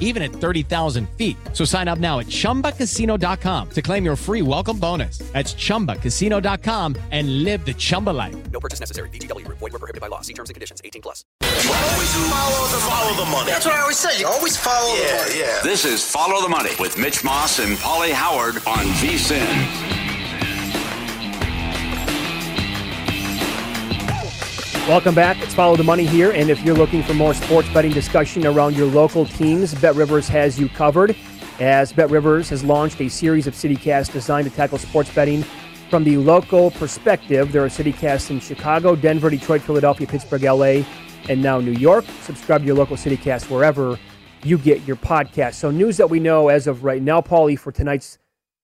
even at 30,000 feet. So sign up now at chumbacasino.com to claim your free welcome bonus. That's chumbacasino.com and live the Chumba life. No purchase necessary. VGW Group. Void were prohibited by law. See terms and conditions. 18 plus. Always follow the, follow the money. That's what I always say. You always follow Yeah, the money. yeah. This is Follow the Money with Mitch Moss and Pauly Howard on VSIN. Welcome back. It's Follow the Money here. And if you're looking for more sports betting discussion around your local teams, Bet Rivers has you covered. As Bet Rivers has launched a series of CityCasts designed to tackle sports betting from the local perspective. There are CityCasts in Chicago, Denver, Detroit, Philadelphia, Pittsburgh, LA, and now New York. Subscribe to your local CityCast wherever you get your podcast. So, news that we know as of right now, Paulie, for tonight's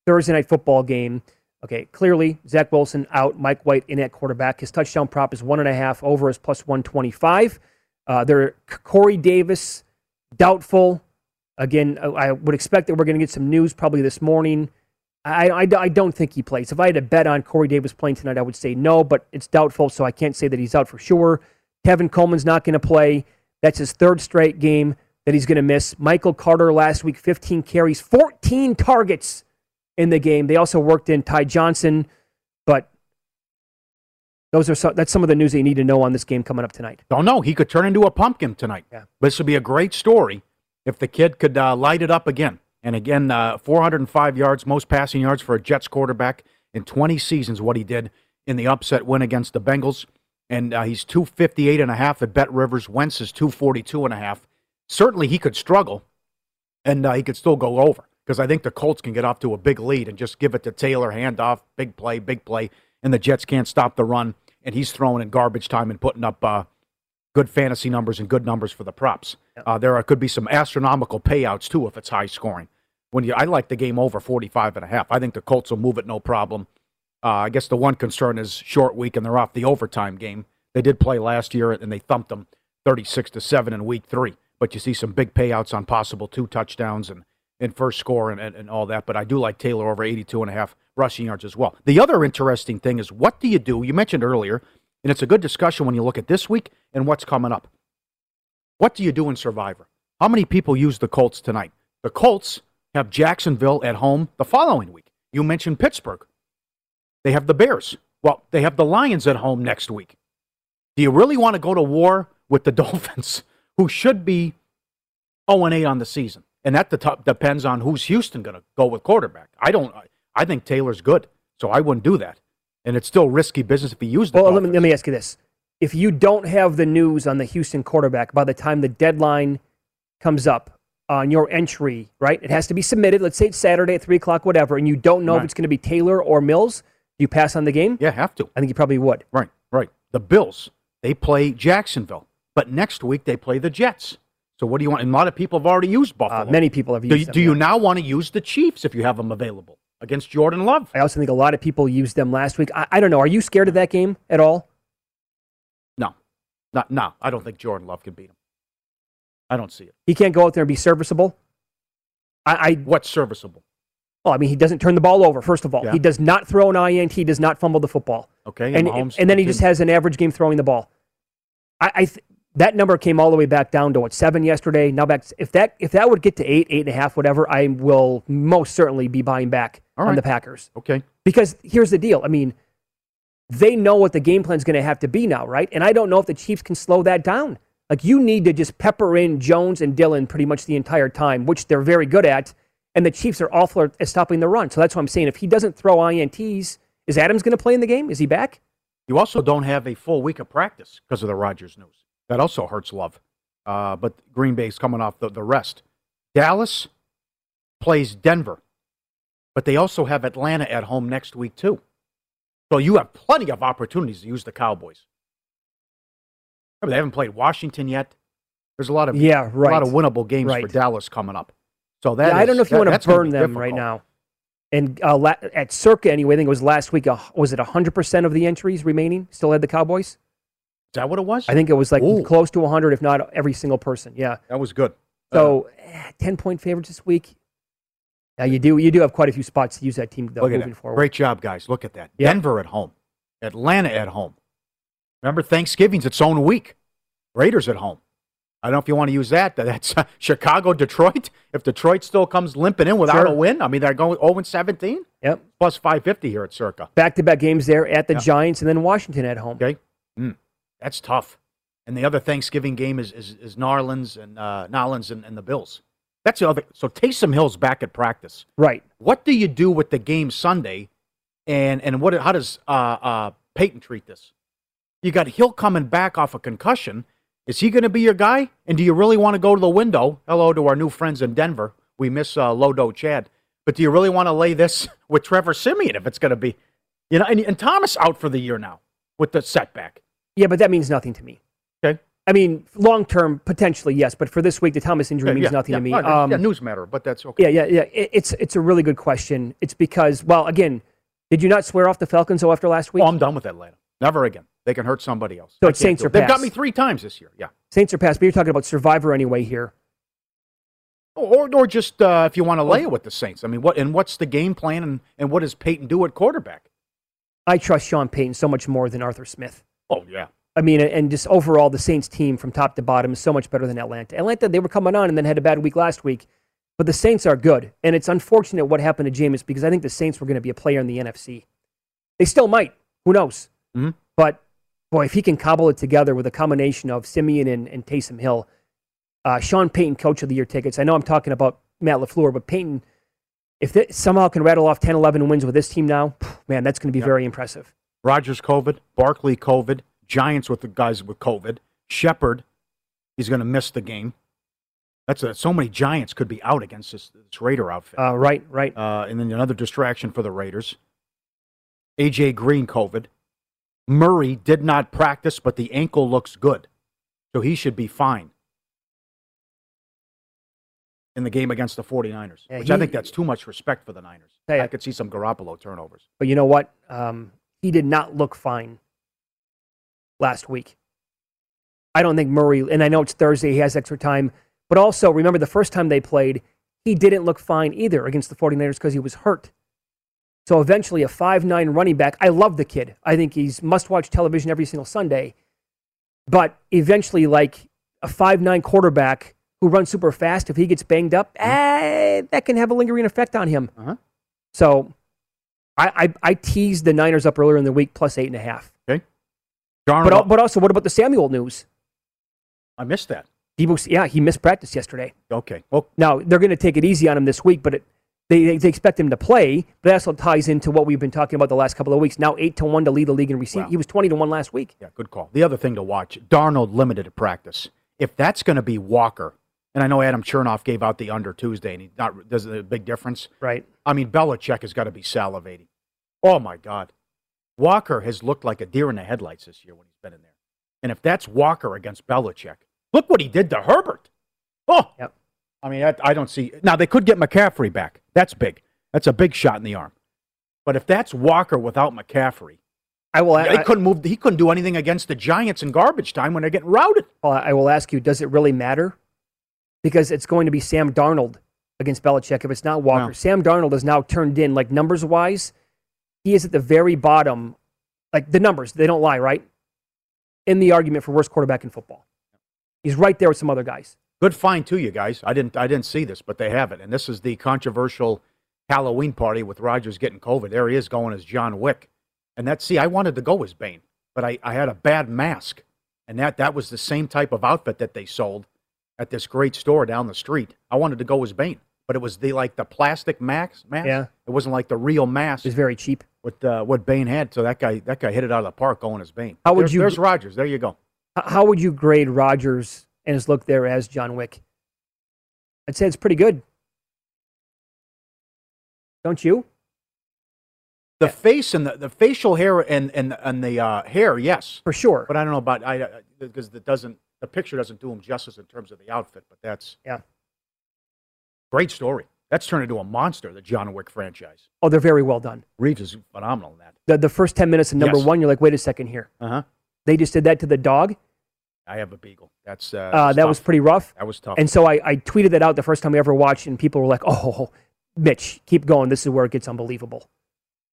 Thursday night football game. Okay, clearly Zach Wilson out, Mike White in at quarterback. His touchdown prop is one and a half over is plus one twenty five. Uh, there, Corey Davis doubtful. Again, I I would expect that we're going to get some news probably this morning. I, I, I don't think he plays. If I had to bet on Corey Davis playing tonight, I would say no, but it's doubtful, so I can't say that he's out for sure. Tevin Coleman's not going to play. That's his third straight game that he's going to miss. Michael Carter last week, 15 carries, 14 targets in the game. They also worked in Ty Johnson, but those are some, that's some of the news that you need to know on this game coming up tonight. Don't know. He could turn into a pumpkin tonight. Yeah. This would be a great story if the kid could uh, light it up again. And again, uh, 405 yards, most passing yards for a Jets quarterback in 20 seasons, what he did in the upset win against the Bengals. And uh, he's 258 and a half at Bet Rivers. Wentz is 242 and a half. Certainly he could struggle and uh, he could still go over because I think the Colts can get off to a big lead and just give it to Taylor, handoff, big play, big play. And the Jets can't stop the run. And he's throwing in garbage time and putting up uh, good fantasy numbers and good numbers for the props. Uh, there are, could be some astronomical payouts too if it's high scoring. When you, I like the game over 45 and a half. I think the Colts will move it no problem. Uh, I guess the one concern is short week and they're off the overtime game. They did play last year and they thumped them 36 to seven in week three. But you see some big payouts on possible two touchdowns and, and first score and, and, and all that. But I do like Taylor over 82 and a half rushing yards as well. The other interesting thing is what do you do? You mentioned earlier, and it's a good discussion when you look at this week and what's coming up. What do you do in Survivor? How many people use the Colts tonight? The Colts have Jacksonville at home the following week. You mentioned Pittsburgh. They have the Bears. Well, they have the Lions at home next week. Do you really want to go to war with the Dolphins, who should be 0 8 on the season? And that depends on who's Houston going to go with quarterback. I don't. I think Taylor's good, so I wouldn't do that. And it's still risky business if he used the Well, let me, let me ask you this. If you don't have the news on the Houston quarterback by the time the deadline comes up on your entry, right? It has to be submitted. Let's say it's Saturday at 3 o'clock, whatever, and you don't know if it's going to be Taylor or Mills. Do you pass on the game? Yeah, have to. I think you probably would. Right, right, the Bills. They play Jacksonville, but next week they play the Jets. So what do you want? And a lot of people have already used Buffalo. Uh, many people have do used you, them, do you now want to use the Chiefs if you have them available against Jordan Love? I also think a lot of people used them last week. I, I don't know. Are you scared of that game at all? No, not no. I don't think Jordan Love can beat him. I don't see it. He can't go out there and be serviceable. I, I What's serviceable? well, I mean, he doesn't turn the ball over. First of all, Yeah. he does not throw an INT. He does not fumble the football. Okay, and Mahomes and then he just has an average game throwing the ball. I, I th- that number came all the way back down to what seven yesterday. Now back if that if that would get to eight, eight and a half, whatever, I will most certainly be buying back All on the Packers Okay, because here's the deal. I mean, they know what the game plan is going to have to be now, right? And I don't know if the Chiefs can slow that down. Like you need to just pepper in Jones and Dillon pretty much the entire time, which they're very good at. And the Chiefs are awful at stopping the run. So that's what I'm saying. If he doesn't throw INTs, is Adams going to play in the game? Is he back? you also don't have a full week of practice because of the Rodgers news. That also hurts Love. Uh, but Green Bay's coming off the, the rest. Dallas plays Denver, but they also have Atlanta at home next week too. So you have plenty of opportunities to use the Cowboys. Remember, they haven't played Washington yet. There's a lot of Yeah, right. a lot of winnable games for Dallas coming up. So that Yeah, I don't know if you that- want to burn them right now. And uh, la- at Circa, anyway, I think it was last week. Uh, was it 100% of the entries remaining still had the Cowboys? Is that what it was? I think it was like Ooh. close to 100, if not every single person. Yeah. that was good. So, eh, 10 point favorites this week. Now, you do you do have quite a few spots to use that team though, Look moving forward. Great job, guys. Look at that. Denver at home. Atlanta at home. Remember, Thanksgiving's its own week. Raiders at home. I don't know if you want to use that. That's Chicago, Detroit. If Detroit still comes limping in without Sure. a win, I mean, they're going 0 17, Yep. plus 550 here at Circa. Back to back games there at the. Giants and then Washington at home. Okay. Mm, that's tough. And the other Thanksgiving game is, is, is Narlands and uh, and, and the Bills. That's the other. So Taysom Hill's back at practice. Right. What do you do with the game Sunday, and and what? How does uh, uh, Payton treat this? You got Hill coming back off a concussion. Is he going to be your guy? And do you really want to go to the window? Hello to our new friends in Denver. We miss uh, Lodo Chad. But do you really want to lay this with Trevor Siemian if it's going to be, you know? And, and Thomas out for the year now with the setback. Yeah, but that means nothing to me. Okay. I mean, long term, potentially, yes. But for this week, the Thomas injury means yeah, nothing yeah, to me. Um, yeah, news matter, but that's okay. Yeah, yeah, yeah. It, it's it's a really good question. It's because, well, again, did you not swear off the Falcons though after last week? Oh, I'm done with Atlanta. Never again. They can hurt somebody else. So I it's Saints or it. They've got me three times this year. Yeah. Saints are past, but you're talking about Survivor anyway here. Or, or just uh, if you want to lay it with the Saints. I mean, what and what's the game plan and, and what does Payton do at quarterback? I trust Sean Payton so much more than Arthur Smith. Oh yeah, I mean, and just overall, the Saints team from top to bottom is so much better than Atlanta. Atlanta, they were coming on and then had a bad week last week, but the Saints are good. And it's unfortunate what happened to Jameis because I think the Saints were going to be a player in the NFC. They still might. Who knows? Mhm. But boy, if he can cobble it together with a combination of Siemian and, and Taysom Hill, uh, Sean Payton, Coach of the Year tickets. I know I'm talking about Matt LaFleur, but Payton, if they somehow can rattle off 10, 11 wins with this team now, man, that's going to be very impressive. Rodgers COVID, Barkley COVID, Giants with the guys with COVID, Shepard, he's going to miss the game. That's a, so many Giants could be out against this, this Raider outfit. Uh, right, right. Uh, and then another distraction for the Raiders. AJ Green COVID. Murray did not practice, but the ankle looks good, so he should be fine in the game against the 49ers, Yeah, which I think that's too much respect for the Niners. Hey, I could see some Garoppolo turnovers. But you know what? Um, he did not look fine last week. I don't think Murray, and I know it's Thursday, he has extra time, but also remember the first time they played, he didn't look fine either against the 49ers because he was hurt. So eventually, a 5'9 running back, I love the kid. I think he's must watch television every single Sunday. But eventually, like a 5'9 quarterback who runs super fast, if he gets banged up, eh, that can have a lingering effect on him. Uh-huh. So I, I, I teased the Niners up earlier in the week, plus eight and a half. Okay. Darnold, But, al- but also, what about the Samuel news? I missed that. Deebo, yeah, he missed practice yesterday. Okay. Well, Now, they're going to take it easy on him this week, but it, they, they, expect him to play. But that also ties into what we've been talking about the last couple of weeks. Now, 8 to 1 to lead the league in receiving. Wow. He was 20 to 1 last week. yeah, good call. The other thing to watch, Darnold limited at practice. If that's going to be Walker, and I know Adam Chernoff gave out the under Tuesday, and he not does it a big difference. Right. I mean, Belichick has got to be salivating. Oh my God, Walker has looked like a deer in the headlights this year when he's been in there. And if that's Walker against Belichick, look what he did to Herbert. Oh, Yep. I mean, I, I don't see. Now, they could get McCaffrey back. That's big. That's a big shot in the arm. But if that's Walker without McCaffrey, I will. he I, couldn't move. He couldn't do anything against the Giants in garbage time when they're getting routed. Well, I will ask you, does it really matter? Because it's going to be Sam Darnold against Belichick if it's not Walker. No. Sam Darnold is now turned in, like numbers wise, he is at the very bottom. Like the numbers, they don't lie, right? In the argument for worst quarterback in football. He's right there with some other guys. Good find too, you guys. I didn't. I didn't see this, but they have it. And this is the controversial Halloween party with Rodgers getting COVID. There he is going as John Wick. And that's see, I wanted to go as Bane, but I, I had a bad mask, and that that was the same type of outfit that they sold at this great store down the street. I wanted to go as Bane, but it was the like the plastic mask. mask. Yeah. It wasn't like the real mask. It's very cheap. What uh, what Bane had. So that guy that guy hit it out of the park going as Bane. How would There's- you- There's Rodgers. There you go. How would you grade Rodgers and his look there as John Wick? I'd say it's pretty good. Don't you? The face and the, the facial hair and and and the uh, hair, yes. For sure. But I don't know about I because it doesn't the picture doesn't do him justice in terms of the outfit. But that's Yeah. great story. That's turned into a monster. The John Wick franchise. Oh, they're very well done. Reeves is phenomenal in that. The, the first 10 minutes of number Yes. one, you're like, wait a second here. Uh huh. They just did that to the dog. I have a beagle. That's uh, Uh, that was pretty rough. That was tough. And so I, I tweeted that out the first time we ever watched, and people were like, oh, Mitch, keep going. This is where it gets unbelievable.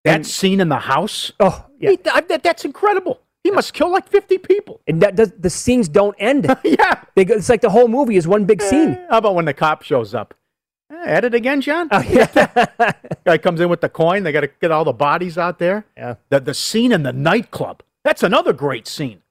that and- scene in the house. Oh, yeah. That- that's incredible. He must kill like fifty people. And that does, the scenes don't end. yeah. They go, it's like the whole movie is one big scene. Eh, How about when the cop shows up? Eh, at it again, John. Oh, yeah. Guy comes in with the coin. They got to get all the bodies out there. yeah. The the scene in the nightclub. That's another great scene.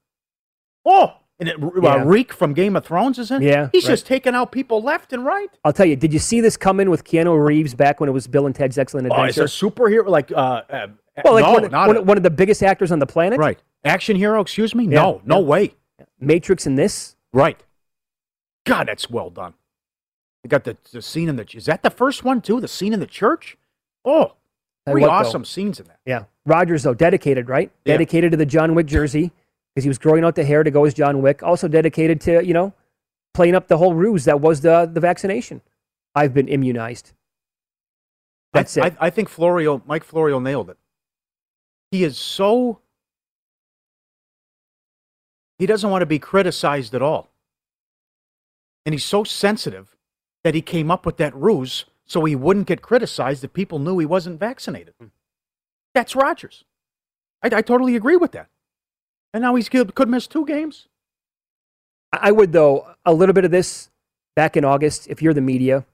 Oh, and it, uh, Reek from Game of Thrones is in. Yeah, he's right. just taking out people left and right. I'll tell you, did you see this come in with Keanu Reeves back when it was Bill and Ted's Excellent Oh, Adventure? a superhero like uh, uh well, like no, one, not one, a- one of the biggest actors on the planet. right action hero. Excuse me. Yeah, No, no yeah. way. Matrix in this. Right. God, that's well done. You got the, the scene in the is that the first one too? The scene in the church. Oh, three what, though. awesome scenes in that. Yeah. Rodgers, though, dedicated, right? Yeah. Dedicated to the John Wick jersey because he was growing out the hair to go as John Wick. Also dedicated to, you know, playing up the whole ruse that was the, the vaccination. I've been immunized. That's I, it. I, I think Florio, Mike Florio nailed it. He is so. He doesn't want to be criticized at all. And he's so sensitive that he came up with that ruse so he wouldn't get criticized if people knew he wasn't vaccinated. Hmm. That's Rodgers. I, I totally agree with that. And now he's could, could miss two games. I would, though, a little bit of this back in August, if you're the media,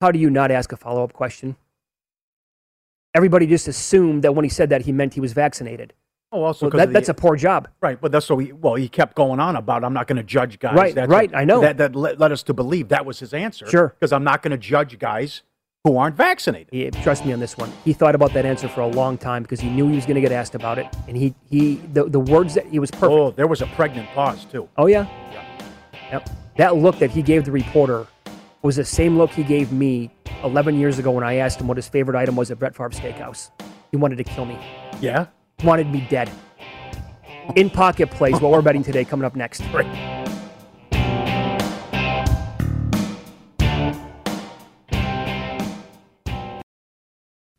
how do you not ask a follow up question? Everybody just assumed that when he said that, he meant he was vaccinated. Oh, also Well, that, the- that's a poor job. Right, but that's so he well he kept going on about I'm not going to judge guys. Right, That's right, what- I know. that that led, led us to believe that was his answer. Sure. because I'm not going to judge guys who aren't vaccinated. He, trust me on this one. He thought about that answer for a long time because he knew he was going to get asked about it, and he he the, the words that he was perfect. Oh, there was a pregnant pause too. Oh yeah, yep. That look that he gave the reporter was the same look he gave me 11 years ago when I asked him what his favorite item was at Brett Favre Steakhouse. He wanted to kill me. Yeah, Wanted me dead. In pocket plays. What we're betting today coming up next.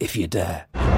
if you dare.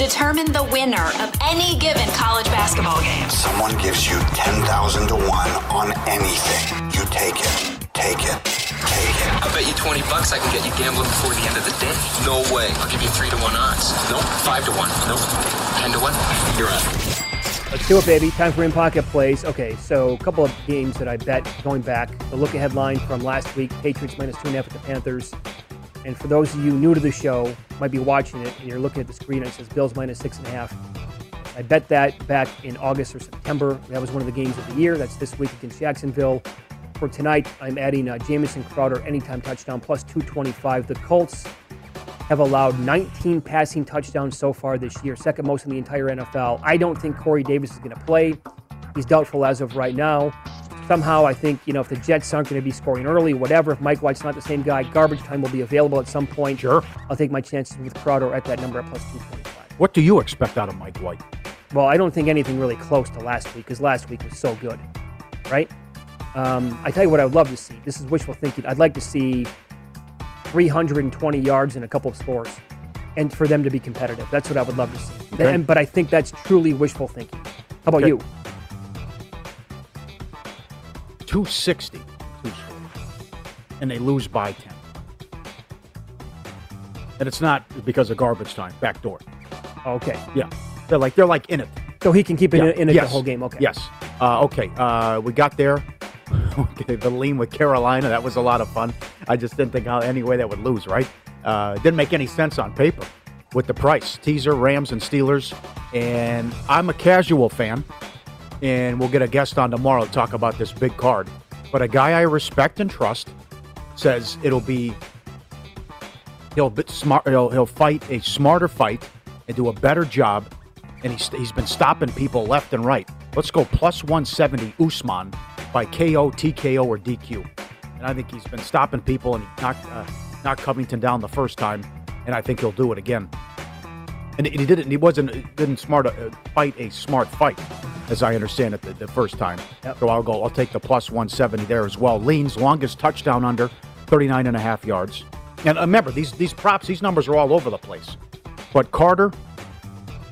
Determine the winner of any given college basketball game. Someone gives you 10,000 to 1 on anything. You take it. Take it. Take it. I bet you 20 bucks I can get you gambling before the end of the day. No way. I'll give you 3 to 1 odds. Nope. 5 to 1. Nope. 10 to 1. You're on. Let's do it, baby. Time for in pocket plays. Okay, so a couple of games that I bet going back. The look ahead line from last week Patriots minus two and a half with the Panthers. And for those of you new to the show, might be watching it and you're looking at the screen and it says Bills minus six and a half. I bet that back in August or September. That was one of the games of the year. That's this week against Jacksonville. For tonight, I'm adding uh, Jamison Crowder anytime touchdown plus 225. The Colts have allowed 19 passing touchdowns so far this year, second most in the entire NFL. I don't think Corey Davis is going to play. He's doubtful as of right now somehow I think, you know, if the Jets aren't going to be scoring early, whatever, if Mike White's not the same guy, garbage time will be available at some point. Sure. I'll take my chances with Crowder at that number at plus 225. What do you expect out of Mike White? Well, I don't think anything really close to last week because last week was so good, right? Um, I tell you what I would love to see. This is wishful thinking. I'd like to see 320 yards and a couple of scores and for them to be competitive. That's what I would love to see. Okay. And, but I think that's truly wishful thinking. How about Okay. you? 260. And they lose by 10. And it's not because of garbage time, backdoor. Okay. Yeah. They're like they're like in it. So he can keep it Yeah. in, in it yes. the whole game. Okay. Yes. Uh, okay. Uh, we got there. okay, the lean with Carolina. That was a lot of fun. I just didn't think how any way that would lose, right? Uh, didn't make any sense on paper with the price. Teaser, Rams, and Steelers. And I'm a casual fan. And we'll get a guest on tomorrow to talk about this big card. But a guy I respect and trust says it'll be he'll be smart he'll, he'll fight a smarter fight and do a better job. And he's, he's been stopping people left and right. Let's go plus 170 usman by ko tko or dq and i think he's been stopping people and he knocked uh, knocked covington down the first time. And i think he'll do it again and he didn't he wasn't didn't smart uh, fight a smart fight as i understand it the, the first time. So i'll go i'll take the plus 170 there as well. Leans longest touchdown under 39 and a half yards. And uh, remember these these props these numbers are all over the place. But carter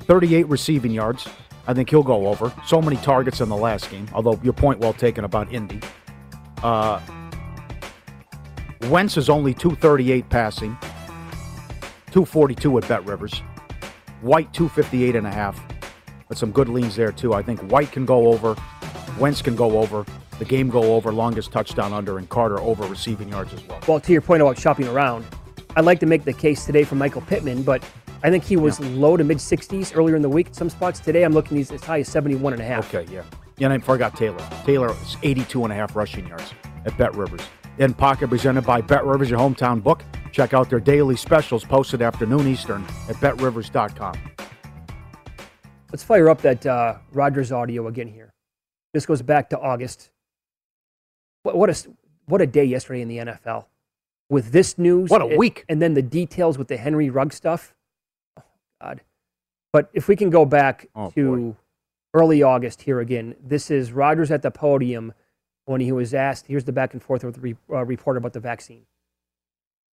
38 receiving yards. I think he'll go over. So many targets in the last game although your point well taken about indy. Uh wentz is only 238 passing 242 at bet rivers white 258 and a half but some good leans there too i think white can go over wentz can go over the game go over longest touchdown under and carter over receiving yards as well Well, to your point about shopping around, I'd like to make the case today for Michael Pittman, but I think he was low to mid 60s earlier in the week at some spots. Today, I'm looking he's as high as 71 and a half. Okay, yeah. Yeah, and I forgot Taylor. Taylor is 82 and a half rushing yards at Bet Rivers. In Pocket presented by Bet Rivers, your hometown book. Check out their daily specials posted afternoon Eastern at betrivers.com. Let's fire up that uh, Rodgers audio again here. This goes back to August. What, what a what a day yesterday in the NFL with this news. What a and- week. And then the details with the Henry Rugg stuff. Oh God! But if we can go back Oh, to early August here again, this is Rodgers at the podium when he was asked. Here's the back and forth with the re, uh, reporter about the vaccine.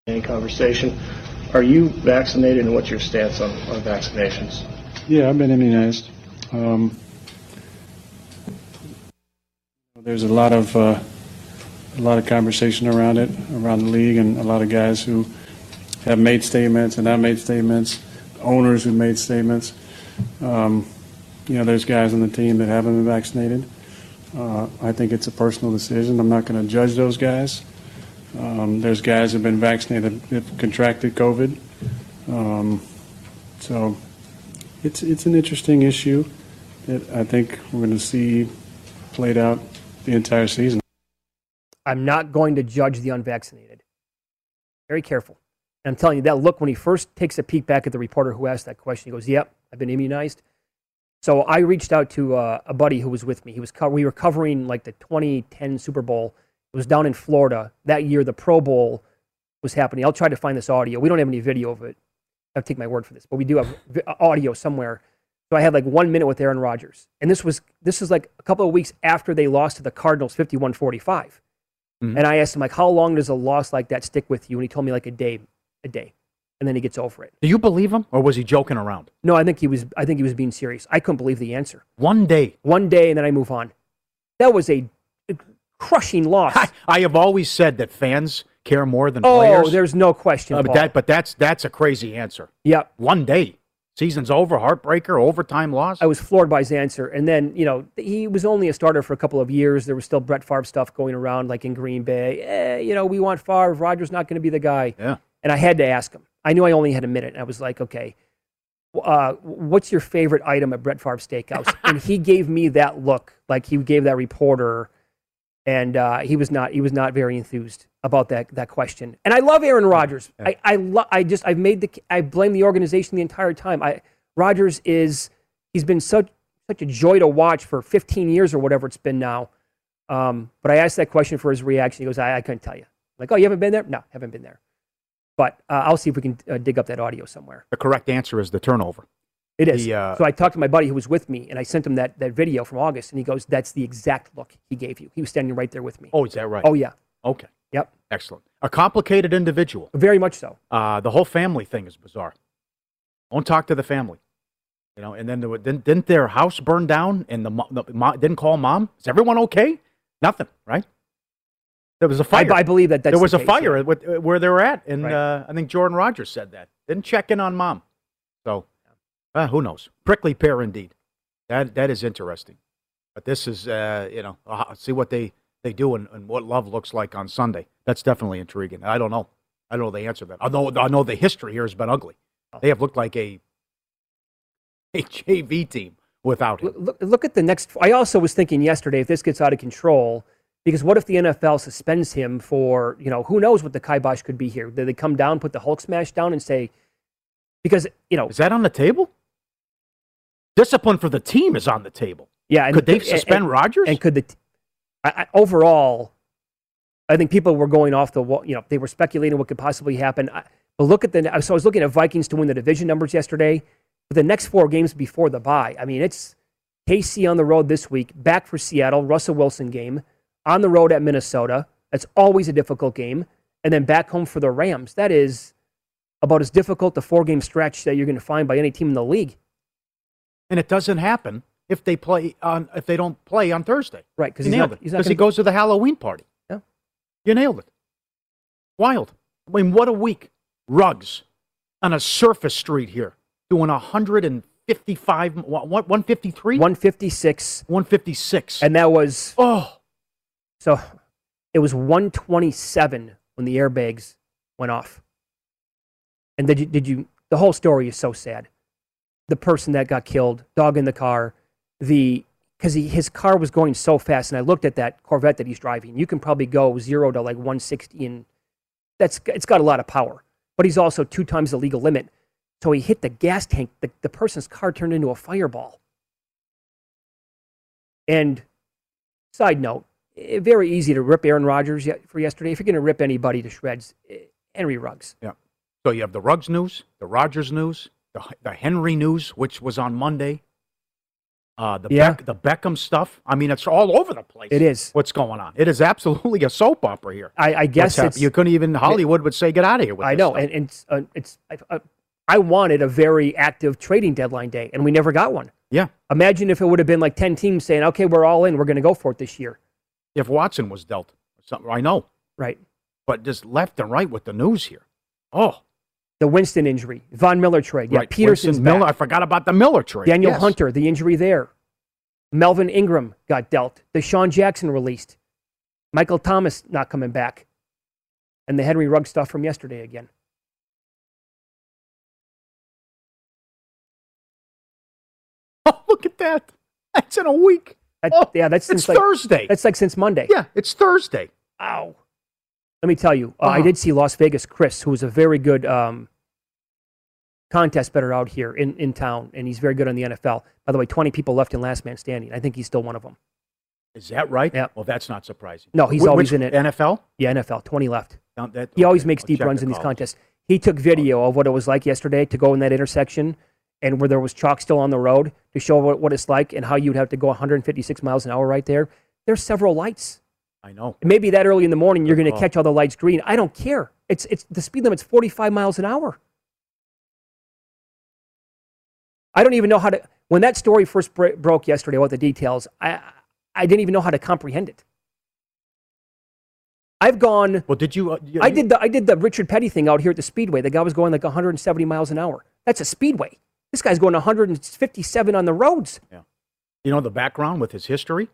Any conversation? Are you vaccinated and what's your stance on, on vaccinations? Yeah, I've been immunized. Um, there's a lot of uh, a lot of conversation around it around the league, and a lot of guys who have made statements and not made statements, owners who made statements. Um, you know, there's guys on the team that haven't been vaccinated. Uh, I think it's a personal decision. I'm not going to judge those guys. Um, there's guys who've been vaccinated have contracted COVID. Um, so it's it's an interesting issue that I think we're going to see played out the entire season. I'm not going to judge the unvaccinated. Very careful. And I'm telling you, that look when he first takes a peek back at the reporter who asked that question, he goes, Yep, I've been immunized. So I reached out to uh, a buddy who was with me. He was co- we were covering like the 2010 Super Bowl. It was down in Florida that year. The Pro Bowl was happening. I'll try to find this audio. We don't have any video of it. I'll take my word for this, but we do have vi- audio somewhere. So I had like one minute with Aaron Rodgers, and this was this is like a couple of weeks after they lost to the Cardinals, 51-45. Mhm. And I asked him like, how long does a loss like that stick with you? And he told me like a day, a day, and then he gets over it. Do you believe him, or was he joking around? No, I think he was. I think he was being serious. I couldn't believe the answer. One day. One day, and then I move on. That was a crushing loss. I, I have always said that fans care more than oh, players. Oh, there's no question. Uh, but that, but that's that's a crazy answer. Yep. One day, season's over, heartbreaker, overtime loss. I was floored by his answer. And then, you know, he was only a starter for a couple of years. There was still Brett Favre stuff going around, like in Green Bay. Eh, you know, we want Favre. Rodgers not going to be the guy. Yeah. And I had to ask him. I knew I only had a minute. And I was like, okay, uh, what's your favorite item at Brett Favre Steakhouse? and he gave me that look, like he gave that reporter, and uh, he was not he was not very enthused about that that question. And I love Aaron Rodgers. I I, lo- I just I've made the I blame the organization the entire time. I Rodgers is he's been such such a joy to watch for 15 years or whatever it's been now. Um, but I asked that question for his reaction. He goes, I, I couldn't tell you. I'm like, oh, you haven't been there? No, haven't been there. But uh, I'll see if we can uh, dig up that audio somewhere. The correct answer is the turnover. It is. The, uh, so I talked to my buddy who was with me, and I sent him that, that video from August, and he goes, "That's the exact look he gave you. He was standing right there with me." Oh, is that right? Oh yeah. Okay. Yep. Excellent. A complicated individual. Very much so. Uh, the whole family thing is bizarre. Don't talk to the family. You know, and then there were, didn't, didn't their house burn down and the, mo- the didn't call mom? Is everyone okay? Nothing, right? There was a fire. I, I believe that that's there was the a case, fire yeah. with- where they were at, and Right. uh, I think Jordan Rodgers said that. Didn't check in on mom. So, uh, who knows? Prickly pear indeed. That that is interesting. But this is, uh, you know, uh, see what they they do and, and what love looks like on Sunday. That's definitely intriguing. I don't know. I don't know the answer to that. I know I know the history here has been ugly. They have looked like a a JV team without him. Look, look at the next. I also was thinking yesterday if this gets out of control, because what if the NFL suspends him for you know who knows what the kibosh could be here? Do they come down, put the Hulk smash down, and say because you know Is that on the table? Discipline for the team is on the table. Yeah, and Could they suspend and- Rodgers? And could the t- I, I, overall? I think people were going off the wall. You know, they were speculating what could possibly happen. I, but look at the. So I was looking at Vikings to win the division numbers yesterday. But the next four games before the bye, I mean, it's KC on the road this week, back for Seattle, Russell Wilson game, on the road at Minnesota. That's always a difficult game, and then back home for the Rams. That is about as difficult a four game stretch that you're going to find by any team in the league. and it doesn't happen if they play on if they don't play on Thursday. Right, because he nailed not- it. Because he goes to the Halloween party. Yeah. You nailed it. Wild. I mean, what a week. Ruggs on a surface street here doing 155, what, what 153? 156. 156. And that was oh, so it was 127 when the airbags went off. And did you, did you? The whole story is so sad. The person that got killed, dog in the car, the because his car was going so fast, and I looked at that Corvette that he's driving. You can probably go zero to like 160, and that's it's got a lot of power. But he's also two times the legal limit. So he hit the gas tank. The, the person's car turned into a fireball. And side note, very easy to rip Aaron Rodgers for yesterday. If you're going to rip anybody to shreds, eh, Henry Ruggs. yeah. So you have the Ruggs news, the Rodgers news, the, the Henry news, which was on Monday. Uh, the Yeah. Beck, the Beckham stuff. I mean, it's all over the place. It is. What's going on? It is absolutely a soap opera here. I, I guess you couldn't even Hollywood would say get out of here with I this know, stuff. and, and it's, uh, it's I, uh, I wanted a very active trading deadline day, and we never got one. Yeah. Imagine if it would have been like 10 teams saying, okay, we're all in, we're going to go for it this year. If Watson was dealt or something, I know. Right. But just left and right with the news here. Oh, The Winston injury, Von Miller trade. Yeah, right. Peterson's Winston back. Miller. I forgot about the Miller trade. Danielle Yes. Hunter, the injury there. Melvin Ingram got dealt. DeSean Jackson released. Michael Thomas not coming back. And the Henry Rugg stuff from yesterday again. Oh, look at that. That's in a week. That- yeah, that's it's since like, Thursday. That's like since Monday. Yeah, it's Thursday. Ow. Let me tell you, uh, I Uh-huh. did see Las Vegas Chris, who is a very good um, contest better out here in, in town, and he's very good on the NFL. By the way, 20 people left in last man standing. I think he's still one of them. Is that right? Yeah. Well, that's not surprising. No, he's Wh- always in it. NFL? Yeah, NFL, 20 left. That- He always makes I'll deep runs the in these contests. He took video of what it was like yesterday to go in that intersection and where there was chalk still on the road to show what, what it's like and how you'd have to go 156 miles an hour right there. There's several lights. I know. Maybe that early in the morning you're going to call. catch all the lights green. I don't care. It's it's the speed limit's 45 miles an hour. I don't even know how to. When that story first bro- broke yesterday about the details, I I didn't even know how to comprehend it. I've gone. Well, did you? Uh, you- I did the I did the Richard Petty thing out here at the speedway. The guy was going like 170 miles an hour. That's a speedway. This guy's going 157 on the roads. Yeah. You know the background with his history.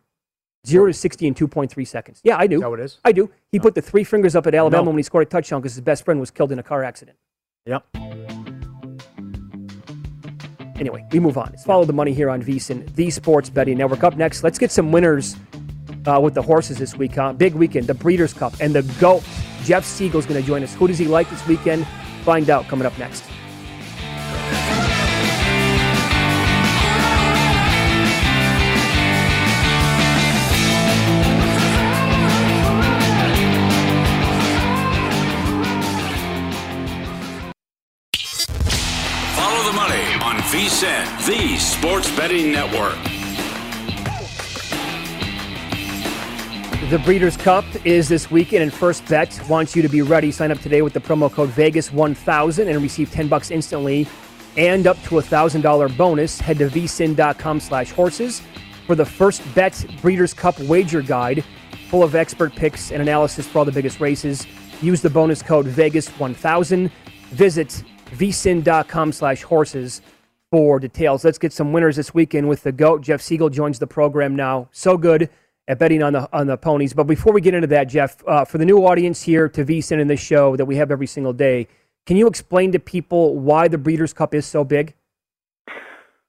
Zero to 60 in 2.3 seconds. Yeah, I do. Is that what it is? I do. He put the three fingers up at Alabama know. when he scored a touchdown because his best friend was killed in a car accident. Yep. Anyway, we move on. Let's follow the money here on VSIN, the Sports Betting Network. Up next, let's get some winners uh, with the horses this week. Huh? Big weekend, the Breeders' Cup, and the GOAT. Jeff Siegel's going to join us. Who does he like this weekend? Find out coming up next. On VSIN, the Sports Betting Network. The Breeders' Cup is this weekend, and First Bet wants you to be ready. Sign up today with the promo code Vegas1000 and receive 10 bucks instantly and up to a $1,000 bonus. Head to vsin.com slash horses for the First Bet Breeders' Cup wager guide, full of expert picks and analysis for all the biggest races. Use the bonus code Vegas1000. Visit vsin.com slash horses for details. Let's get some winners this weekend with the GOAT. Jeff Siegel joins the program now. So good at betting on the on the ponies. But before we get into that, Jeff, uh, for the new audience here to VSIN in this show that we have every single day, can you explain to people why the Breeders' Cup is so big?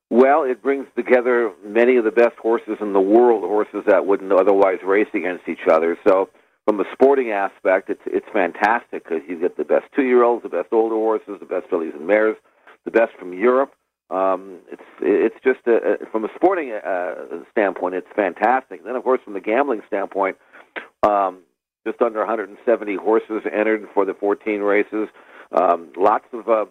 Well, it brings together many of the best horses in the world, horses that wouldn't otherwise race against each other. So, from a sporting aspect, it's it's fantastic because you get the best two-year-olds, the best older horses, the best fillies and mares, the best from Europe. Um, it's it's just a, from a sporting uh, standpoint, it's fantastic. Then, of course, from the gambling standpoint, um, just under 170 horses entered for the 14 races. Um, lots of uh,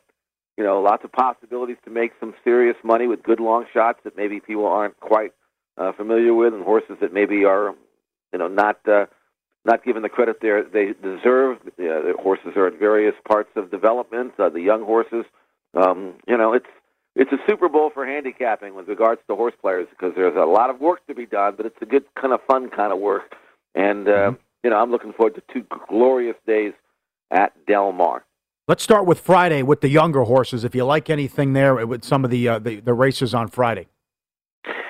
you know, lots of possibilities to make some serious money with good long shots that maybe people aren't quite uh, familiar with, and horses that maybe are, you know, not uh, not given the credit they they deserve. Uh, the horses are at various parts of development. Uh, the young horses, um, you know, it's it's a Super Bowl for handicapping with regards to horse players because there's a lot of work to be done, but it's a good kind of fun kind of work. And uh, you know, I'm looking forward to two glorious days at Del Mar. Let's start with Friday with the younger horses. If you like anything there with some of the uh, the, the races on Friday.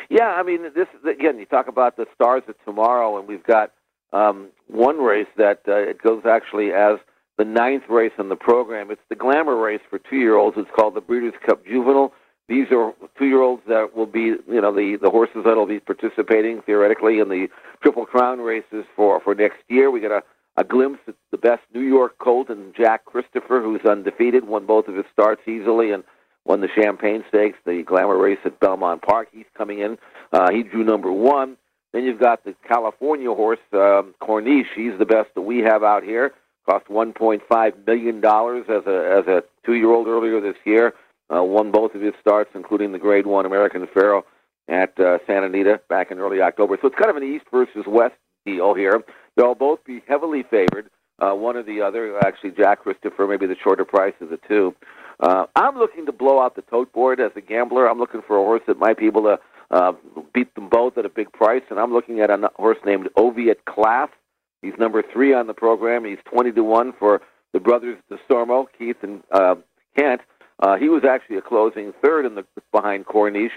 Yeah, I mean, this again. You talk about the stars of tomorrow, and we've got um, one race that uh, it goes actually as the ninth race in the program. It's the glamour race for two-year-olds. It's called the Breeders' Cup Juvenile. These are two-year-olds that will be, you know, the the horses that will be participating theoretically in the Triple Crown races for for next year. We got a a glimpse at the best New York colt and Jack Christopher, who's undefeated, won both of his starts easily, and won the Champagne Stakes, the Glamour race at Belmont Park. He's coming in. Uh, he drew number one. Then you've got the California horse, um, Corniche. He's the best that we have out here. Cost $1.5 million as a, as a two year old earlier this year. Uh, won both of his starts, including the Grade 1 American Pharoah at uh, Santa Anita back in early October. So it's kind of an East versus West deal here. They'll both be heavily favored, uh, one or the other. Actually, Jack Christopher, maybe the shorter price of the two. Uh, I'm looking to blow out the tote board as a gambler. I'm looking for a horse that might be able to uh, beat them both at a big price, and I'm looking at a horse named Oviatt Class. He's number three on the program. He's 20 to 1 for the brothers Desormeaux, Keith and uh, Kent. Uh, he was actually a closing third in the behind Corniche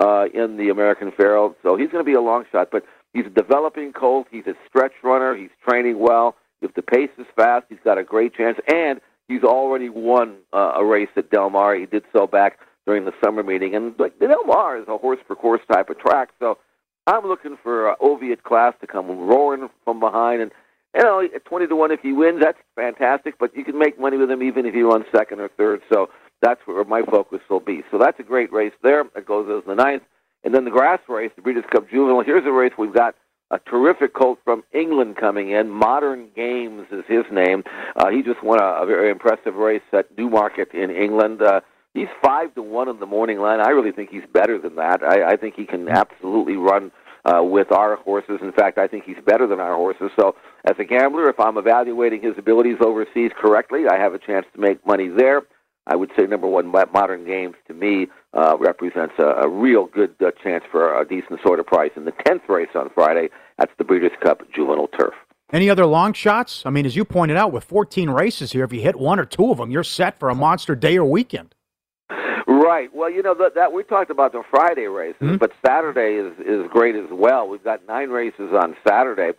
uh, in the American Pharoah, so he's going to be a long shot. But he's a developing colt. He's a stretch runner. He's training well. If the pace is fast, he's got a great chance. And he's already won uh, a race at Del Mar. He did so back during the summer meeting. And like Del Mar is a horse for course type of track, so I'm looking for uh, class to come roaring from behind and. You know, at twenty to one, if he wins, that's fantastic. But you can make money with him even if he runs second or third. So that's where my focus will be. So that's a great race there. It goes as the ninth. And then the grass race, the Breeders' Cup Juvenile. Here's a race we've got a terrific colt from England coming in. Modern Games is his name. Uh, he just won a, a very impressive race at Newmarket in England. Uh, he's five to one in the morning line. I really think he's better than that. I, I think he can absolutely run uh, with our horses. In fact, I think he's better than our horses. So, as a gambler, if I'm evaluating his abilities overseas correctly, I have a chance to make money there. I would say number one, Modern Games to me uh, represents a, a real good uh, chance for a decent sort of price. In the tenth race on Friday, that's the Breeders' Cup Juvenile Turf. Any other long shots? I mean, as you pointed out, with 14 races here, if you hit one or two of them, you're set for a monster day or weekend. Right. Well, you know that, that we talked about the Friday races, Mm-hmm. but Saturday is is great as well. We've got nine races on Saturday.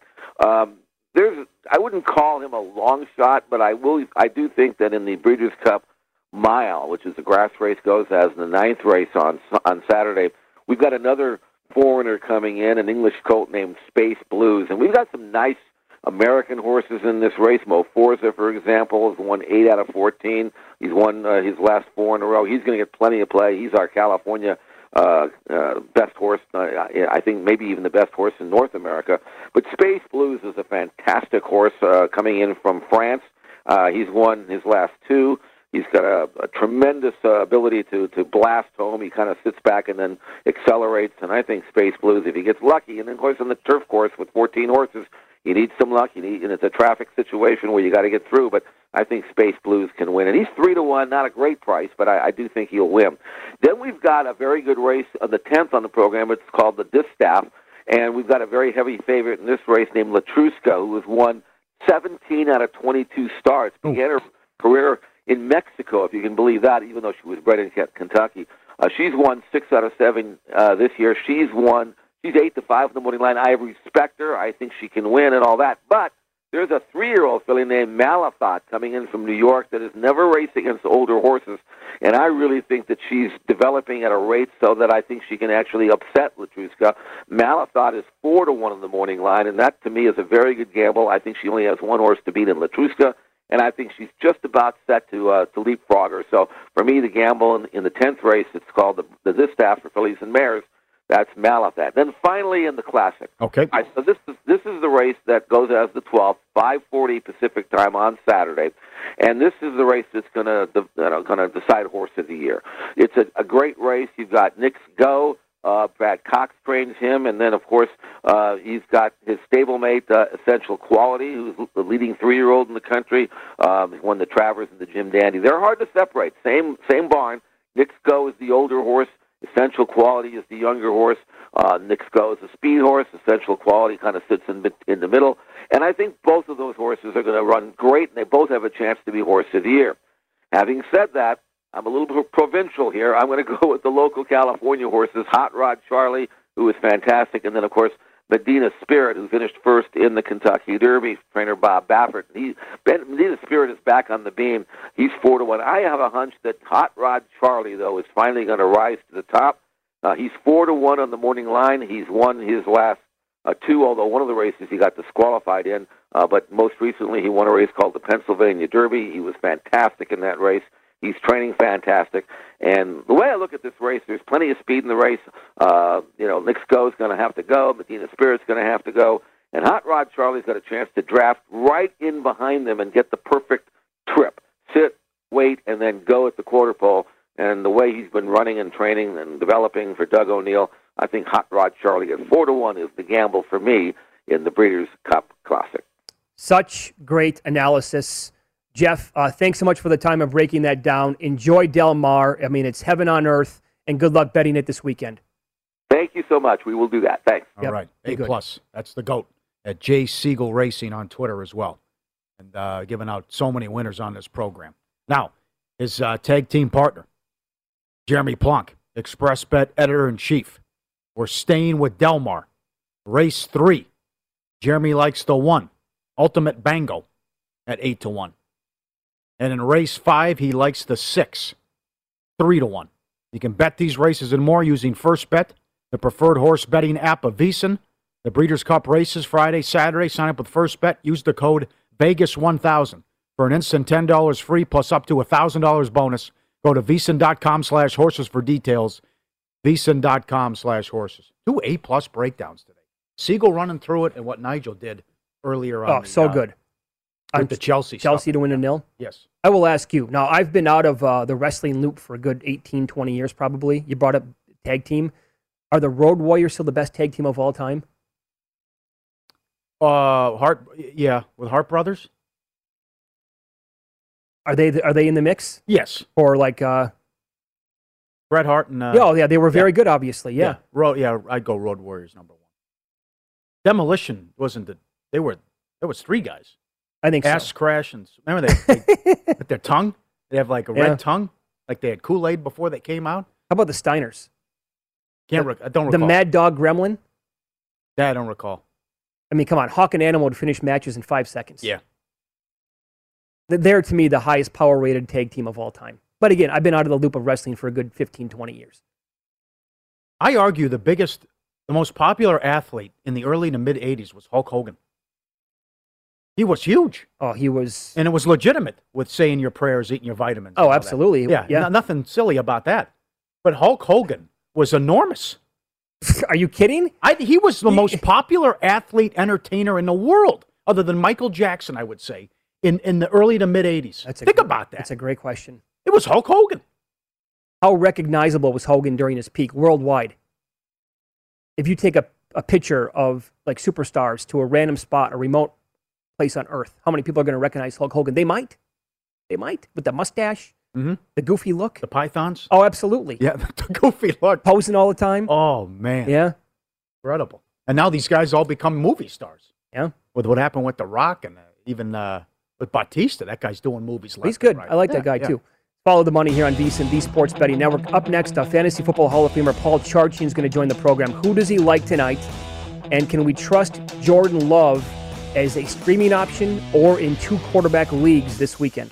Um, there's I wouldn't call him a long shot, but I will. I do think that in the Breeders' Cup Mile, which is the grass race, goes as the ninth race on on Saturday. We've got another foreigner coming in, an English colt named Space Blues, and we've got some nice American horses in this race. Mo Forza, for example, has won eight out of fourteen. He's won uh, his last four in a row. He's going to get plenty of play. He's our California uh, uh, best horse. Uh, I think maybe even the best horse in North America. But Space Blues is a fantastic horse uh, coming in from France. Uh, he's won his last two. He's got a, a tremendous uh, ability to to blast home. He kind of sits back and then accelerates. And I think Space Blues, if he gets lucky, and then of course on the turf course with 14 horses, you need some luck. You need, and it's a traffic situation where you got to get through. But I think Space Blues can win, and he's three to one. Not a great price, but I, I do think he'll win. Then we've got a very good race on the 10th on the program. It's called the Distaff, and we've got a very heavy favorite in this race named Letruska, who has won 17 out of 22 starts. Began her career in Mexico, if you can believe that, even though she was bred in Kentucky. Uh, she's won six out of seven uh, this year. She's won. She's eight to five in the morning line. I respect her. I think she can win and all that. But there's a three-year-old filly named Malathaat coming in from New York that has never raced against older horses, and I really think that she's developing at a rate so that I think she can actually upset Letruska. Malathaat is four to one in the morning line, and that to me is a very good gamble. I think she only has one horse to beat in Letruska, and I think she's just about set to uh, to leapfrog her. So for me, the gamble in, in the tenth race, it's called the, the Distaff for fillies and mares. That's Malathaat. Then finally in the Classic. Okay. I, so this is this is the race that goes as the 12th, 5:40 Pacific time on Saturday, and this is the race that's going to you know, going to decide horse of the year. It's a, a great race. You've got Knicks Go. Uh, Brad Cox trains him, and then of course uh, he's got his stablemate uh, Essential Quality, who's the leading three-year-old in the country. Um, he won the Travers and the Jim Dandy. They're hard to separate. Same same barn. Knicks Go is the older horse. Essential Quality is the younger horse. Uh, Go is a speed horse. Essential Quality kind of sits in in the middle. And I think both of those horses are going to run great, and they both have a chance to be horse of the year. Having said that, I'm a little bit provincial here. I'm going to go with the local California horses, Hot Rod Charlie, who is fantastic, and then of course Medina Spirit, who finished first in the Kentucky Derby. Trainer Bob Baffert. He, ben, Medina Spirit is back on the beam. He's four to one. I have a hunch that Hot Rod Charlie, though, is finally going to rise to the top. Uh, he's four to one on the morning line. He's won his last uh, two, although one of the races he got disqualified in. Uh, but most recently, he won a race called the Pennsylvania Derby. He was fantastic in that race. He's training fantastic. And the way I look at this race, there's plenty of speed in the race. Uh, you know, Knicks Go is going to have to go. Medina Spirit's going to have to go. And Hot Rod Charlie's got a chance to draft right in behind them and get the perfect trip. Sit, wait, and then go at the quarter pole. And the way he's been running and training and developing for Doug O'Neill, I think Hot Rod Charlie at four to one is the gamble for me in the Breeders' Cup Classic. Such great analysis Jeff, uh, thanks so much for the time of breaking that down. Enjoy Del Mar. I mean, it's heaven on earth, and good luck betting it this weekend. Thank you so much. We will do that. Thanks. All right, A plus. That's the goat at J Siegel Racing on Twitter as well, and uh, giving out so many winners on this program. Now, his uh, tag team partner, Jeremy Plonk, Express Bet editor in chief. We're staying with Del Mar. Race three. Jeremy likes the one. Ultimate Bango at eight to one. And in race five, he likes the six, three to one. You can bet these races and more using First Bet, the preferred horse betting app of VSiN. The Breeders' Cup races Friday, Saturday. Sign up with First Bet. Use the code Vegas1000 for an instant $10 free plus up to $1,000 bonus. Go to VSiN.com slash horses for details. VSiN.com slash horses. Two A plus breakdowns today. Siegel running through it and what Nigel did earlier on. Oh, so uh, good. With the Chelsea Chelsea to win a nil. Yes. I will ask you. Now, I've been out of uh, the wrestling loop for a good 18, 20 years probably. You brought up tag team. Are the Road Warriors still the best tag team of all time? Uh, Hart, yeah, with Hart Brothers. Are they are they in the mix? Yes. Or like uh Bret Hart and uh, yeah, oh, yeah, they were very yeah. good obviously. Yeah. Road, yeah, I'd go Road Warriors number one. Demolition wasn't the. They were. There was three guys. I think Ass so. crash and remember they, they with their tongue. They have like a Yeah. red tongue, like they had Kool Aid before they came out. How about the Steiners? Can't The- I don't recall. The. Mad Dog Gremlin? that I don't recall. I mean, come on, Hawk and Animal would finish matches in five seconds. Yeah. They're to me the highest power rated tag team of all time. But again, I've been out of the loop of wrestling for a good 15, 20 years. I argue the biggest, the most popular athlete in the early to mid '80s was Hulk Hogan. He was huge. Oh, he was, and it was legitimate with saying your prayers, eating your vitamins. Oh, absolutely. Yeah, Yeah. no- nothing silly about that. But Hulk Hogan was enormous. Are you kidding? I, he was the most popular athlete entertainer in the world, other than Michael Jackson, I would say, in, in the early to mid 80s. That's Think gr- about that. That's a great question. It was Hulk Hogan. How recognizable was Hogan during his peak worldwide? If you take a, a picture of like superstars to a random spot, a remote place on earth, how many people are going to recognize Hulk Hogan? They might. They might. With the mustache, Mhm. the goofy look. The Pythons? Oh, absolutely. Yeah, the goofy look. Posing all the time. Oh, man. Yeah. Incredible. And now these guys all become movie stars. Yeah. With what happened with The Rock and uh, even uh, with Batista. That guy's doing movies He's good. right. I like Yeah, that guy yeah. too. Follow the money here on VSiN, the Sports Betting Network. Up next, uh, Fantasy Football Hall of Famer Paul Charchian is going to join the program. Who does he like tonight? And can we trust Jordan Love as a streaming option or in two quarterback leagues this weekend?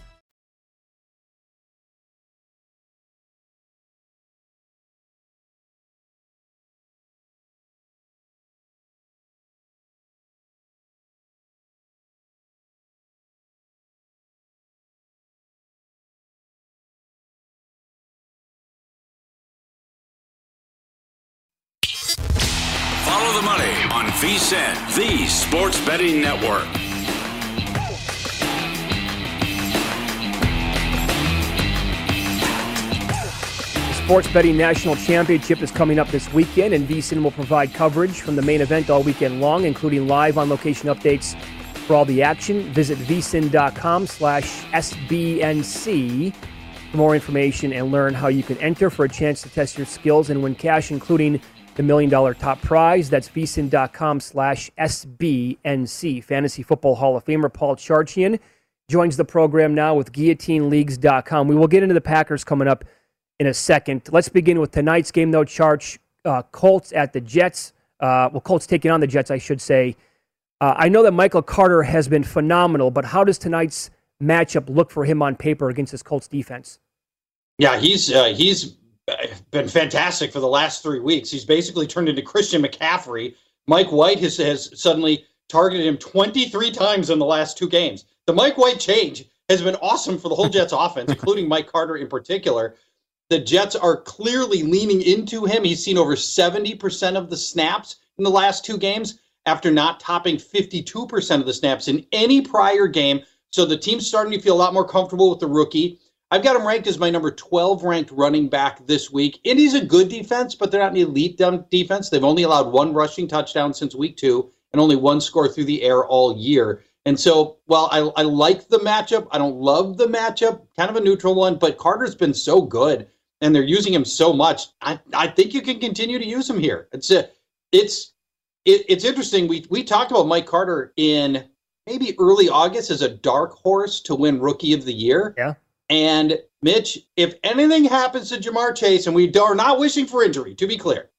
On VSIN, the sports betting network. The Sports Betting National Championship is coming up this weekend, and VSIN will provide coverage from the main event all weekend long, including live on location updates for all the action. Visit vsin.com slash SBNC for more information and learn how you can enter for a chance to test your skills and win cash, including the million dollar top prize. That's vsin.com slash SBNC. Fantasy Football Hall of Famer Paul Charchian joins the program now with guillotineleagues.com. We will get into the Packers coming up in a second. Let's begin with tonight's game, though. Charch uh, Colts at the Jets. Uh, well, Colts taking on the Jets, I should say. Uh, I know that Michael Carter has been phenomenal, but how does tonight's matchup look for him on paper against this Colts defense? Yeah, he's uh, he's been fantastic for the last three weeks. He's basically turned into Christian McCaffrey. Mike White has, has suddenly targeted him 23 times in the last two games. The Mike White change has been awesome for the whole Jets offense, including Mike Carter in particular. The Jets are clearly leaning into him. He's seen over 70% of the snaps in the last two games after not topping 52% of the snaps in any prior game. So the team's starting to feel a lot more comfortable with the rookie. I've got him ranked as my number 12 ranked running back this week. Indy's a good defense, but they're not an elite defense. They've only allowed one rushing touchdown since week two and only one score through the air all year. And so, while I, I like the matchup, I don't love the matchup, kind of a neutral one, but Carter's been so good and they're using him so much. I, I think you can continue to use him here. It's a, it's it, it's interesting. We we talked about Mike Carter in maybe early August as a dark horse to win Rookie of the Year. Yeah. And Mitch, if anything happens to Ja'Marr Chase, and we are not wishing for injury, to be clear,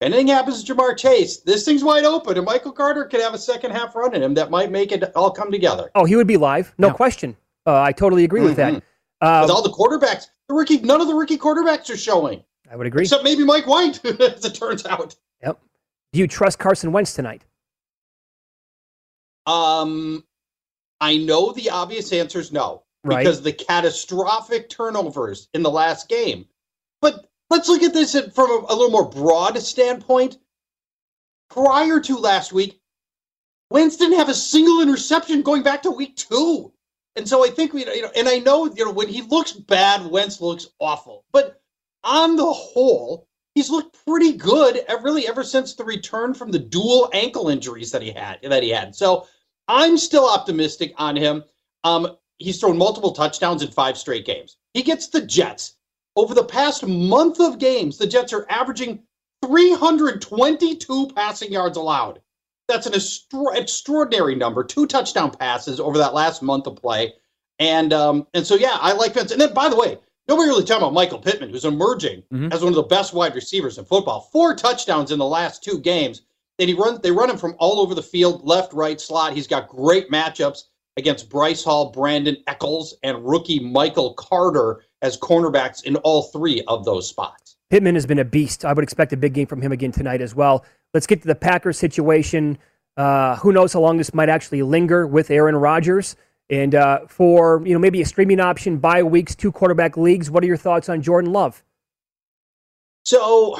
if anything happens to Ja'Marr Chase, this thing's wide open, and Michael Carter could have a second half run in him that might make it all come together. Oh, he would be live, no question. Uh, I totally agree with that. Um, With all the quarterbacks, the rookie, none of the rookie quarterbacks are showing, I would agree. except maybe Mike White, as it turns out. Yep. Do you trust Carson Wentz tonight? Um, I know the obvious answer is no, Right. because the catastrophic turnovers in the last game. But let's look at this from a, a little more broad standpoint. Prior to last week, Wentz didn't have a single interception going back to week two. And so I think we, you know, and I know, you know, when he looks bad, Wentz looks awful. But on the whole, he's looked pretty good really ever since the return from the dual ankle injuries that he had that he had. So I'm still optimistic on him. Um, he's thrown multiple touchdowns in five straight games. He gets the Jets. Over the past month of games, the Jets are averaging 322 passing yards allowed. That's an extra- extraordinary number. Two touchdown passes over that last month of play. And um, and so yeah, I like Wentz. And then by the way, nobody really talking about Michael Pittman, who's emerging as one of the best wide receivers in football. Four touchdowns in the last two games. And he run they run him from all over the field, left, right, slot. He's got great matchups against Bryce Hall, Brandin Echols, and rookie Michael Carter as cornerbacks in all three of those spots. Pittman has been a beast. I would expect a big game from him again tonight as well. Let's get to the Packers situation. Uh, who knows how long this might actually linger with Aaron Rodgers? And uh, for you know maybe a streaming option, bye weeks, two quarterback leagues. What are your thoughts on Jordan Love? So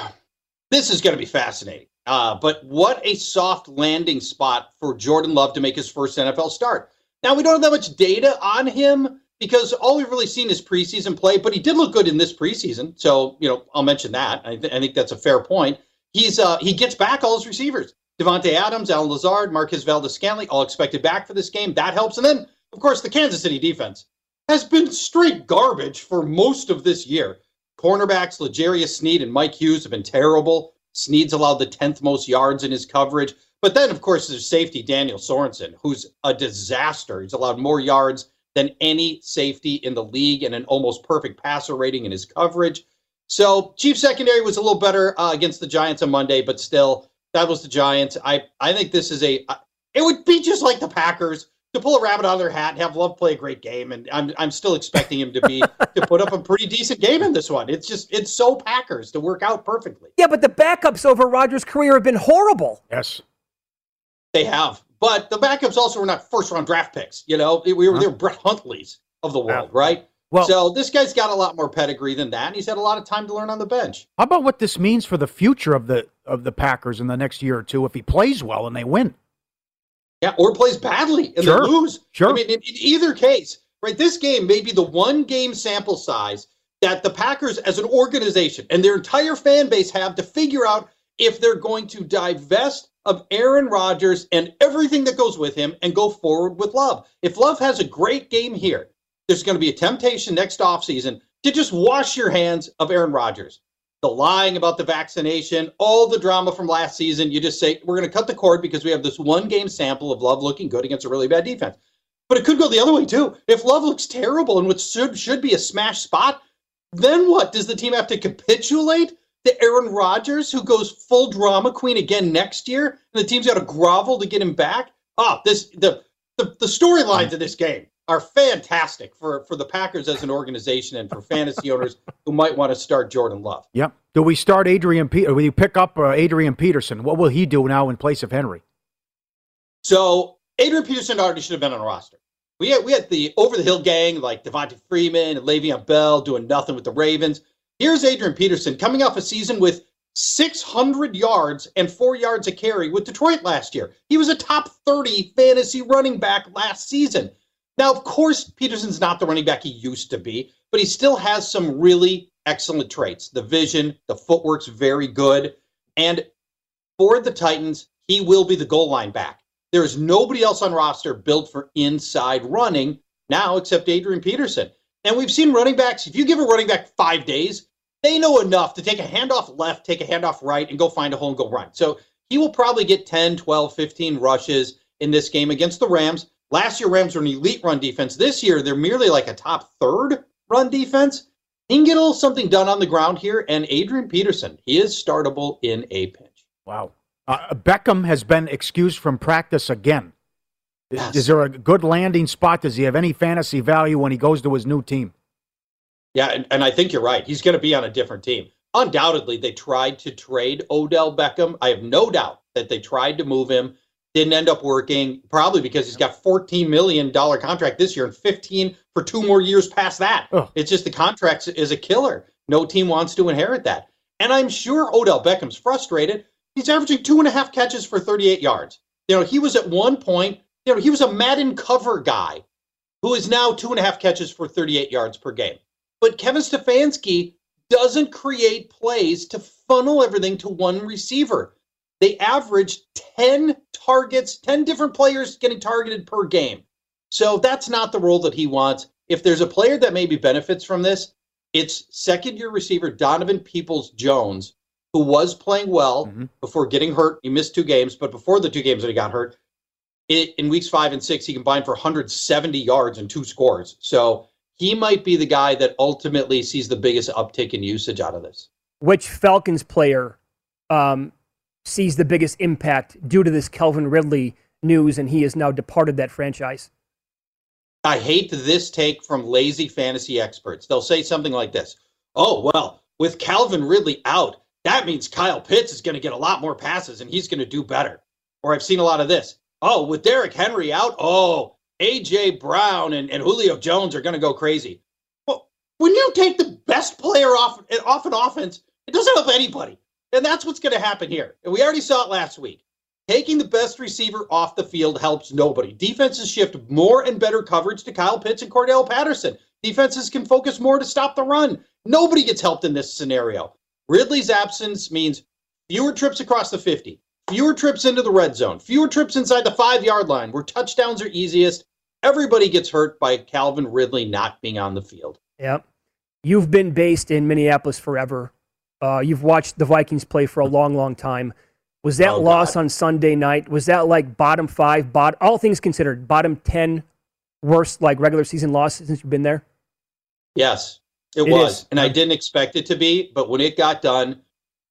this is going to be fascinating. Uh, but what a soft landing spot for Jordan Love to make his first NFL start. Now we don't have that much data on him because all we've really seen is preseason play, but he did look good in this preseason. So you know I'll mention that. I, th- I think that's a fair point. He's uh, he gets back all his receivers. Davante Adams, Allen Lazard, Marquez Valdes Scantling, all expected back for this game. That helps. And then, of course, the Kansas City defense has been straight garbage for most of this year. Cornerbacks, L'Jarius Sneed and Mike Hughes have been terrible. Sneed's allowed the 10th most yards in his coverage. But then, of course, there's safety Daniel Sorensen, who's a disaster. He's allowed more yards than any safety in the league and an almost perfect passer rating in his coverage. So, Chief secondary was a little better uh, against the Giants on Monday, but still, that was the Giants. I I think this is a. It would be just like the Packers to pull a rabbit out of their hat and have Love play a great game, and I'm I'm still expecting him to be to put up a pretty decent game in this one. It's just it's so Packers to work out perfectly. Yeah, but the backups over Rodgers' career have been horrible. Yes, they have. But the backups also were not first round draft picks. You know, we were Huh? they were Brett Hundley's of the world, Yeah. right? Well- so this guy's got a lot more pedigree than that, and he's had a lot of time to learn on the bench. How about what this means for the future of the of the Packers in the next year or two if he plays well and they win? Yeah, or plays badly and Sure, they lose. sure. I mean, in, in either case, right? This game may be the one game sample size that the Packers, as an organization and their entire fan base, have to figure out if they're going to divest of Aaron Rodgers and everything that goes with him and go forward with Love. If Love has a great game here, there's going to be a temptation next offseason to just wash your hands of Aaron Rodgers. The lying about the vaccination, all the drama from last season, you just say, we're going to cut the cord because we have this one game sample of Love looking good against a really bad defense. But it could go the other way too. If Love looks terrible and what should, should be a smash spot, then what? Does the team have to capitulate to Aaron Rodgers, who goes full drama queen again next year, and the team's got to grovel to get him back? Ah, this the the, the storylines of this game are fantastic for for the Packers as an organization and for fantasy owners who might want to start Jordan Love. Yep. Do we start Adrian Peter? Will you pick up uh, Adrian Peterson? What will he do now in place of Henry? So Adrian Peterson already should have been on a roster. We had we had the over the hill gang like Devonta Freeman and Le'Veon Bell doing nothing with the Ravens. Here's Adrian Peterson coming off a season with 600 yards and four yards a carry with Detroit last year. He was a top 30 fantasy running back last season. Now, of course, Peterson's not the running back he used to be, but he still has some really excellent traits. The vision, the footwork's very good. And for the Titans, he will be the goal line back. There is nobody else on roster built for inside running now except Adrian Peterson. And we've seen running backs, if you give a running back five days, they know enough to take a handoff left, take a handoff right, and go find a hole and go run. So he will probably get 10, 12, 15 rushes in this game against the Rams. Last year, Rams were an elite run defense. This year, they're merely like a top third run defense. He can get a little something done on the ground here. And Adrian Peterson, he is startable in a pinch. Wow. Uh, Beckham has been excused from practice again. Yes. Is there a good landing spot? Does he have any fantasy value when he goes to his new team? Yeah, and, and I think you're right. He's going to be on a different team. Undoubtedly, they tried to trade Odell Beckham. I have no doubt that they tried to move him. Didn't end up working, probably because he's got $14 million contract this year and 15 for two more years past that. It's just the contract is a killer. No team wants to inherit that. And I'm sure Odell Beckham's frustrated. He's averaging two and a half catches for 38 yards. You know, he was at one point, you know, he was a Madden cover guy who is now two and a half catches for 38 yards per game. But Kevin Stefanski doesn't create plays to funnel everything to one receiver. They average 10 targets, 10 different players getting targeted per game. So that's not the role that he wants. If there's a player that maybe benefits from this, it's second year receiver Donovan Peoples Jones, who was playing well mm-hmm. before getting hurt. He missed two games, but before the two games that he got hurt, it, in weeks five and six, he combined for 170 yards and two scores. So he might be the guy that ultimately sees the biggest uptick in usage out of this. Which Falcons player um, sees the biggest impact due to this Calvin Ridley news, and he has now departed that franchise? I hate this take from lazy fantasy experts. They'll say something like this Oh, well, with Calvin Ridley out, that means Kyle Pitts is going to get a lot more passes and he's going to do better. Or I've seen a lot of this. Oh, with Derrick Henry out, oh, AJ Brown and, and Julio Jones are going to go crazy. Well, when you take the best player off off an offense, it doesn't help anybody, and that's what's going to happen here. And we already saw it last week. Taking the best receiver off the field helps nobody. Defenses shift more and better coverage to Kyle Pitts and Cordarrelle Patterson. Defenses can focus more to stop the run. Nobody gets helped in this scenario. Ridley's absence means fewer trips across the 50, fewer trips into the red zone, fewer trips inside the five yard line where touchdowns are easiest. Everybody gets hurt by Calvin Ridley not being on the field. Yep. You've been based in Minneapolis forever. Uh, you've watched the Vikings play for a long, long time. Was that Oh, loss God. on Sunday night? Was that like bottom five, bot, all things considered, bottom 10 worst like regular season loss since you've been there? Yes, it, It was. is. And I didn't expect it to be, but when it got done,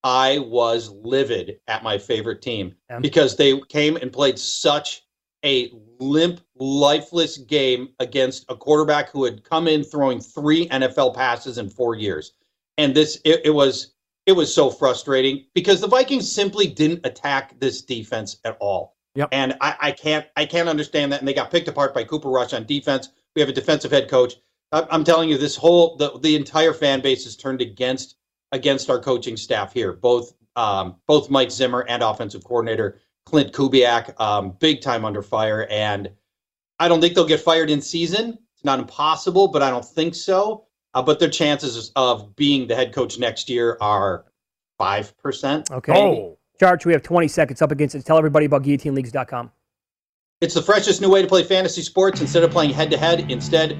I was livid at my favorite team Yeah. because they came and played such a limp, lifeless game against a quarterback who had come in throwing three NFL passes in four years. And this it, it was it was so frustrating because the Vikings simply didn't attack this defense at all. Yep. And I, I can't I can't understand that. And they got picked apart by Cooper Rush on defense. We have a defensive head coach. I- I'm telling you, this whole the, the entire fan base is turned against against our coaching staff here. Both um, both Mike Zimmer and offensive coordinator Klint Kubiak, um, big time under fire. And I don't think they'll get fired in season. It's not impossible, but I don't think so. Uh, but their chances of being the head coach next year are five percent. Okay. Charch, we have 20 seconds up against it. Tell everybody about guillotineleagues.com. It's the freshest new way to play fantasy sports instead of playing head to head. Instead,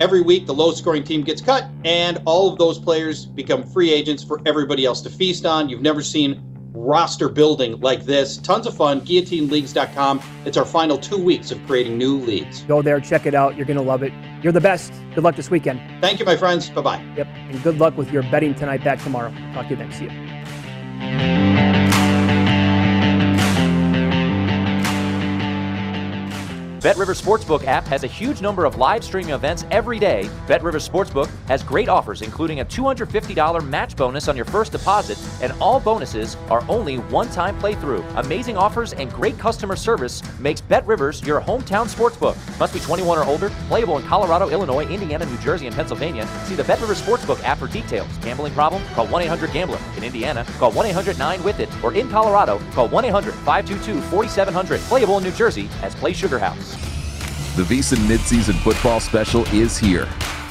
every week the lowest scoring team gets cut, and all of those players become free agents for everybody else to feast on. You've never seen roster building like this. Tons of fun. GuillotineLeagues.com. It's our final two weeks of creating new leagues. Go there, check it out. You're going to love it. You're the best. Good luck this weekend. Thank you, my friends. Bye bye. Yep. And good luck with your betting tonight back tomorrow. Talk to you then. See you. BetRivers Sportsbook app has a huge number of live streaming events every day. BetRivers Sportsbook has great offers, including a $250 match bonus on your first deposit, and all bonuses are only one-time playthrough. Amazing offers and great customer service makes BetRivers your hometown sportsbook. Must be 21 or older. Playable in Colorado, Illinois, Indiana, New Jersey, and Pennsylvania. See the BetRivers Sportsbook app for details. Gambling problem? Call 1-800-GAMBLER. In Indiana, call 1-800-9-WITH-IT. Or in Colorado, call 1-800-522-4700. Playable in New Jersey as Play Sugar House. The VSiN midseason football special is here.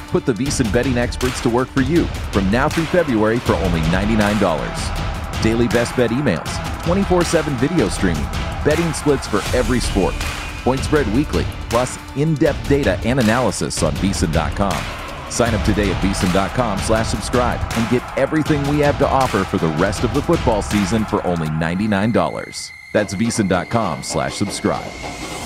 Put the VSiN betting experts to work for you from now through February for only $99. Daily best bet emails, 24 7 video streaming, betting splits for every sport, point spread weekly, plus in depth data and analysis on VSiN.com. Sign up today at VSiN.com slash subscribe and get everything we have to offer for the rest of the football season for only $99. That's VSiN.com slash subscribe.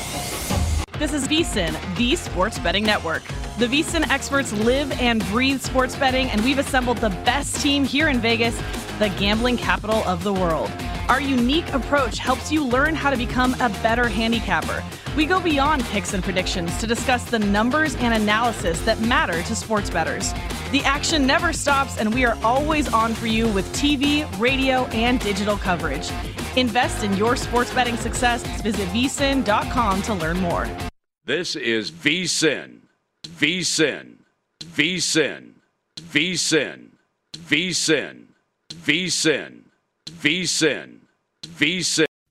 This is VSiN, the sports betting network. The VSiN experts live and breathe sports betting, and we've assembled the best team here in Vegas, the gambling capital of the world. Our unique approach helps you learn how to become a better handicapper. We go beyond picks and predictions to discuss the numbers and analysis that matter to sports bettors. The action never stops, and we are always on for you with TV, radio, and digital coverage. Invest in your sports betting success. Visit vsin.com to learn more. This is VSIN. VSIN. VSIN. VSIN. VSIN. VSIN. VSIN. VSIN.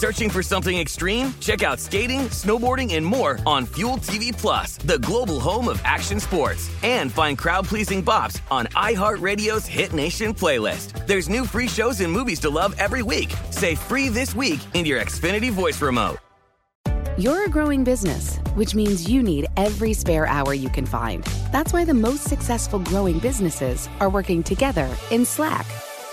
Searching for something extreme? Check out skating, snowboarding, and more on Fuel TV Plus, the global home of action sports. And find crowd-pleasing bops on iHeartRadio's Hit Nation playlist. There's new free shows and movies to love every week. Say free this week in your Xfinity voice remote. You're a growing business, which means you need every spare hour you can find. That's why the most successful growing businesses are working together in Slack.